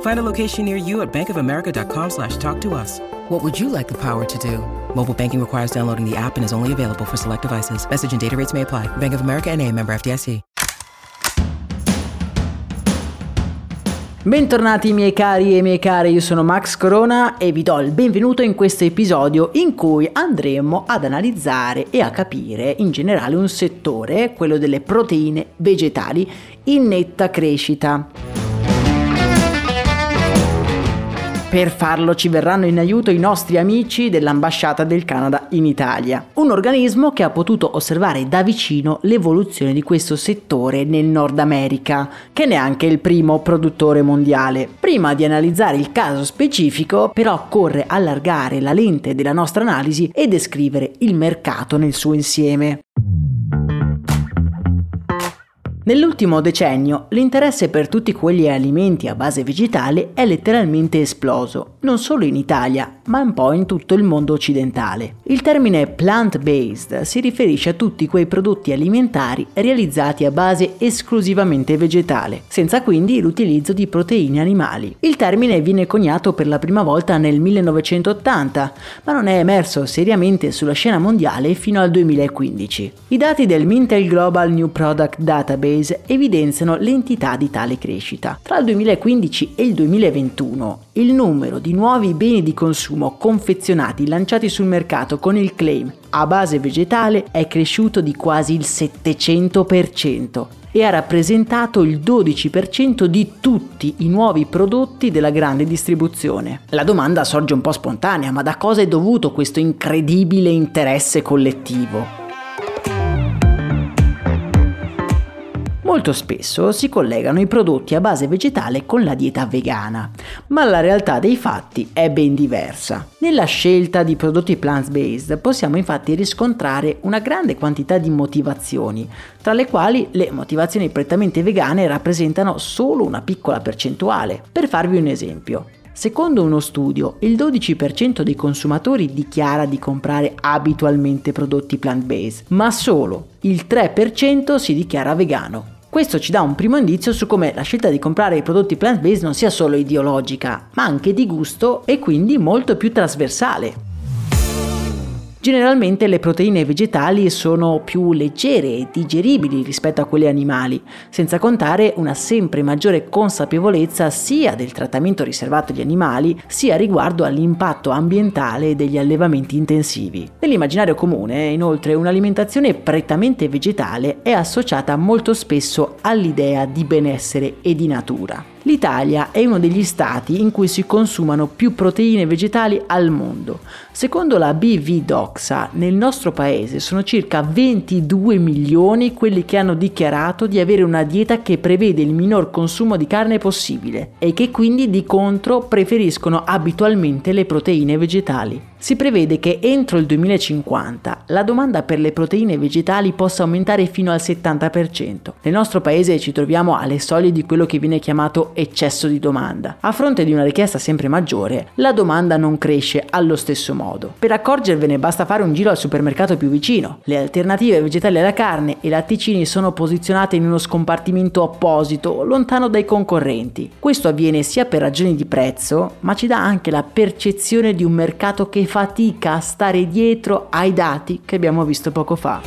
Find a location near you at bankofamerica.com slash talk to us. What would you like the power to do? Mobile banking requires downloading the app and is only available for select devices. Message and data rates may apply. Bank of America and a member FDIC. Bentornati miei cari e miei cari, io sono Max Corona e vi do il benvenuto in questo episodio in cui andremo ad analizzare e a capire in generale un settore, quello delle proteine vegetali, in netta crescita. Per farlo ci verranno in aiuto i nostri amici dell'ambasciata del Canada in Italia, un organismo che ha potuto osservare da vicino l'evoluzione di questo settore nel Nord America, che è neanche il primo produttore mondiale. Prima di analizzare il caso specifico, però occorre allargare la lente della nostra analisi e descrivere il mercato nel suo insieme. Nell'ultimo decennio l'interesse per tutti quegli alimenti a base vegetale è letteralmente esploso, non solo in Italia, ma un po' in tutto il mondo occidentale. Il termine plant-based si riferisce a tutti quei prodotti alimentari realizzati a base esclusivamente vegetale, senza quindi l'utilizzo di proteine animali. Il termine viene coniato per la prima volta nel 1980, ma non è emerso seriamente sulla scena mondiale fino al 2015. I dati del Mintel Global New Product Database Database evidenziano l'entità di tale crescita. Tra il 2015 e il 2021 il numero di nuovi beni di consumo confezionati lanciati sul mercato con il claim a base vegetale è cresciuto di quasi il 700% e ha rappresentato il 12% di tutti i nuovi prodotti della grande distribuzione. La domanda sorge un po' spontanea, ma da cosa è dovuto questo incredibile interesse collettivo? Molto spesso si collegano i prodotti a base vegetale con la dieta vegana, ma la realtà dei fatti è ben diversa. Nella scelta di prodotti plant-based possiamo infatti riscontrare una grande quantità di motivazioni, tra le quali le motivazioni prettamente vegane rappresentano solo una piccola percentuale. Per farvi un esempio, Secondo uno studio, il 12% dei consumatori dichiara di comprare abitualmente prodotti plant-based, ma solo il 3% si dichiara vegano. Questo ci dà un primo indizio su come la scelta di comprare i prodotti plant-based non sia solo ideologica, ma anche di gusto e quindi molto più trasversale. Generalmente le proteine vegetali sono più leggere e digeribili rispetto a quelle animali, senza contare una sempre maggiore consapevolezza sia del trattamento riservato agli animali, sia riguardo all'impatto ambientale degli allevamenti intensivi. Nell'immaginario comune, inoltre, un'alimentazione prettamente vegetale è associata molto spesso all'idea di benessere e di natura. L'Italia è uno degli stati in cui si consumano più proteine vegetali al mondo. Secondo la BV Doxa, nel nostro paese sono circa 22 milioni quelli che hanno dichiarato di avere una dieta che prevede il minor consumo di carne possibile e che quindi di contro preferiscono abitualmente le proteine vegetali. Si prevede che entro il 2050 la domanda per le proteine vegetali possa aumentare fino al 70%. Nel nostro paese ci troviamo alle soglie di quello che viene chiamato eccesso di domanda. A fronte di una richiesta sempre maggiore, la domanda non cresce allo stesso modo. Per accorgervene basta fare un giro al supermercato più vicino. Le alternative vegetali alla carne e latticini sono posizionate in uno scompartimento apposito, lontano dai concorrenti. Questo avviene sia per ragioni di prezzo, ma ci dà anche la percezione di un mercato che fatica a stare dietro ai dati che abbiamo visto poco fa.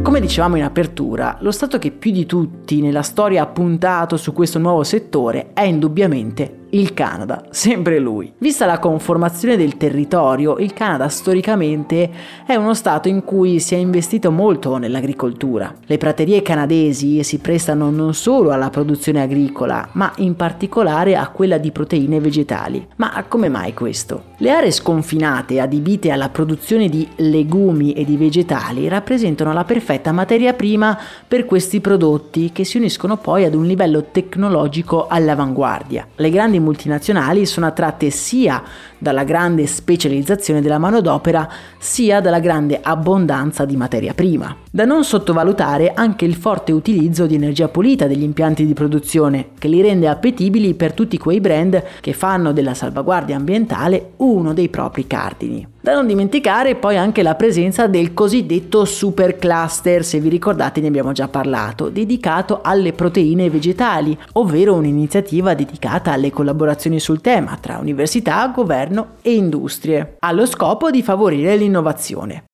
Come dicevamo in apertura, lo Stato che più di tutti nella storia ha puntato su questo nuovo settore è indubbiamente il Canada, sempre lui. Vista la conformazione del territorio, il Canada storicamente è uno stato in cui si è investito molto nell'agricoltura. Le praterie canadesi si prestano non solo alla produzione agricola, ma in particolare a quella di proteine vegetali. Ma come mai questo? Le aree sconfinate adibite alla produzione di legumi e di vegetali rappresentano la perfetta materia prima per questi prodotti che si uniscono poi ad un livello tecnologico all'avanguardia. Le grandi grandi multinazionali sono attratte sia dalla grande specializzazione della manodopera sia dalla grande abbondanza di materia prima. Da non sottovalutare anche il forte utilizzo di energia pulita degli impianti di produzione, che li rende appetibili per tutti quei brand che fanno della salvaguardia ambientale uno dei propri cardini. Da non dimenticare poi anche la presenza del cosiddetto super cluster, se vi ricordate ne abbiamo già parlato, dedicato alle proteine vegetali, ovvero un'iniziativa dedicata alle collaborazioni sul tema tra università, governo e industrie, allo scopo di favorire l'innovazione.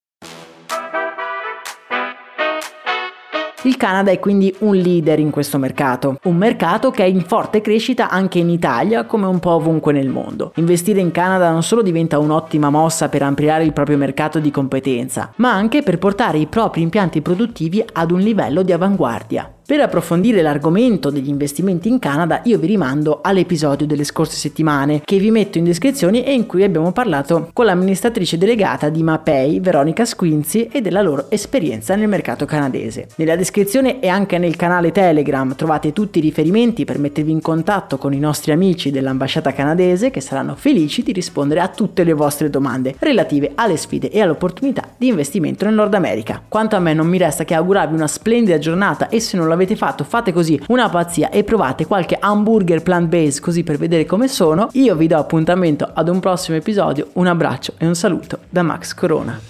Il Canada è quindi un leader in questo mercato, un mercato che è in forte crescita anche in Italia come un po' ovunque nel mondo. Investire in Canada non solo diventa un'ottima mossa per ampliare il proprio mercato di competenza, ma anche per portare i propri impianti produttivi ad un livello di avanguardia. Per approfondire l'argomento degli investimenti in Canada io vi rimando all'episodio delle scorse settimane che vi metto in descrizione e in cui abbiamo parlato con l'amministratrice delegata di Mapei, Veronica Squinzi, e della loro esperienza nel mercato canadese. Nella descrizione e anche nel canale Telegram trovate tutti i riferimenti per mettervi in contatto con i nostri amici dell'ambasciata canadese che saranno felici di rispondere a tutte le vostre domande relative alle sfide e all'opportunità di investimento nel Nord America. Quanto a me non mi resta che augurarvi una splendida giornata e se non la l'avete fatto fate così una pazzia e provate qualche hamburger plant based così per vedere come sono. Io vi do appuntamento ad un prossimo episodio, un abbraccio e un saluto da Max Corona.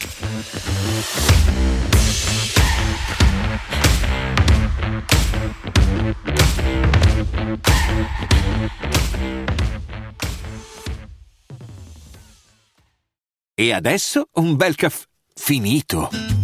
E adesso un bel caffè finito.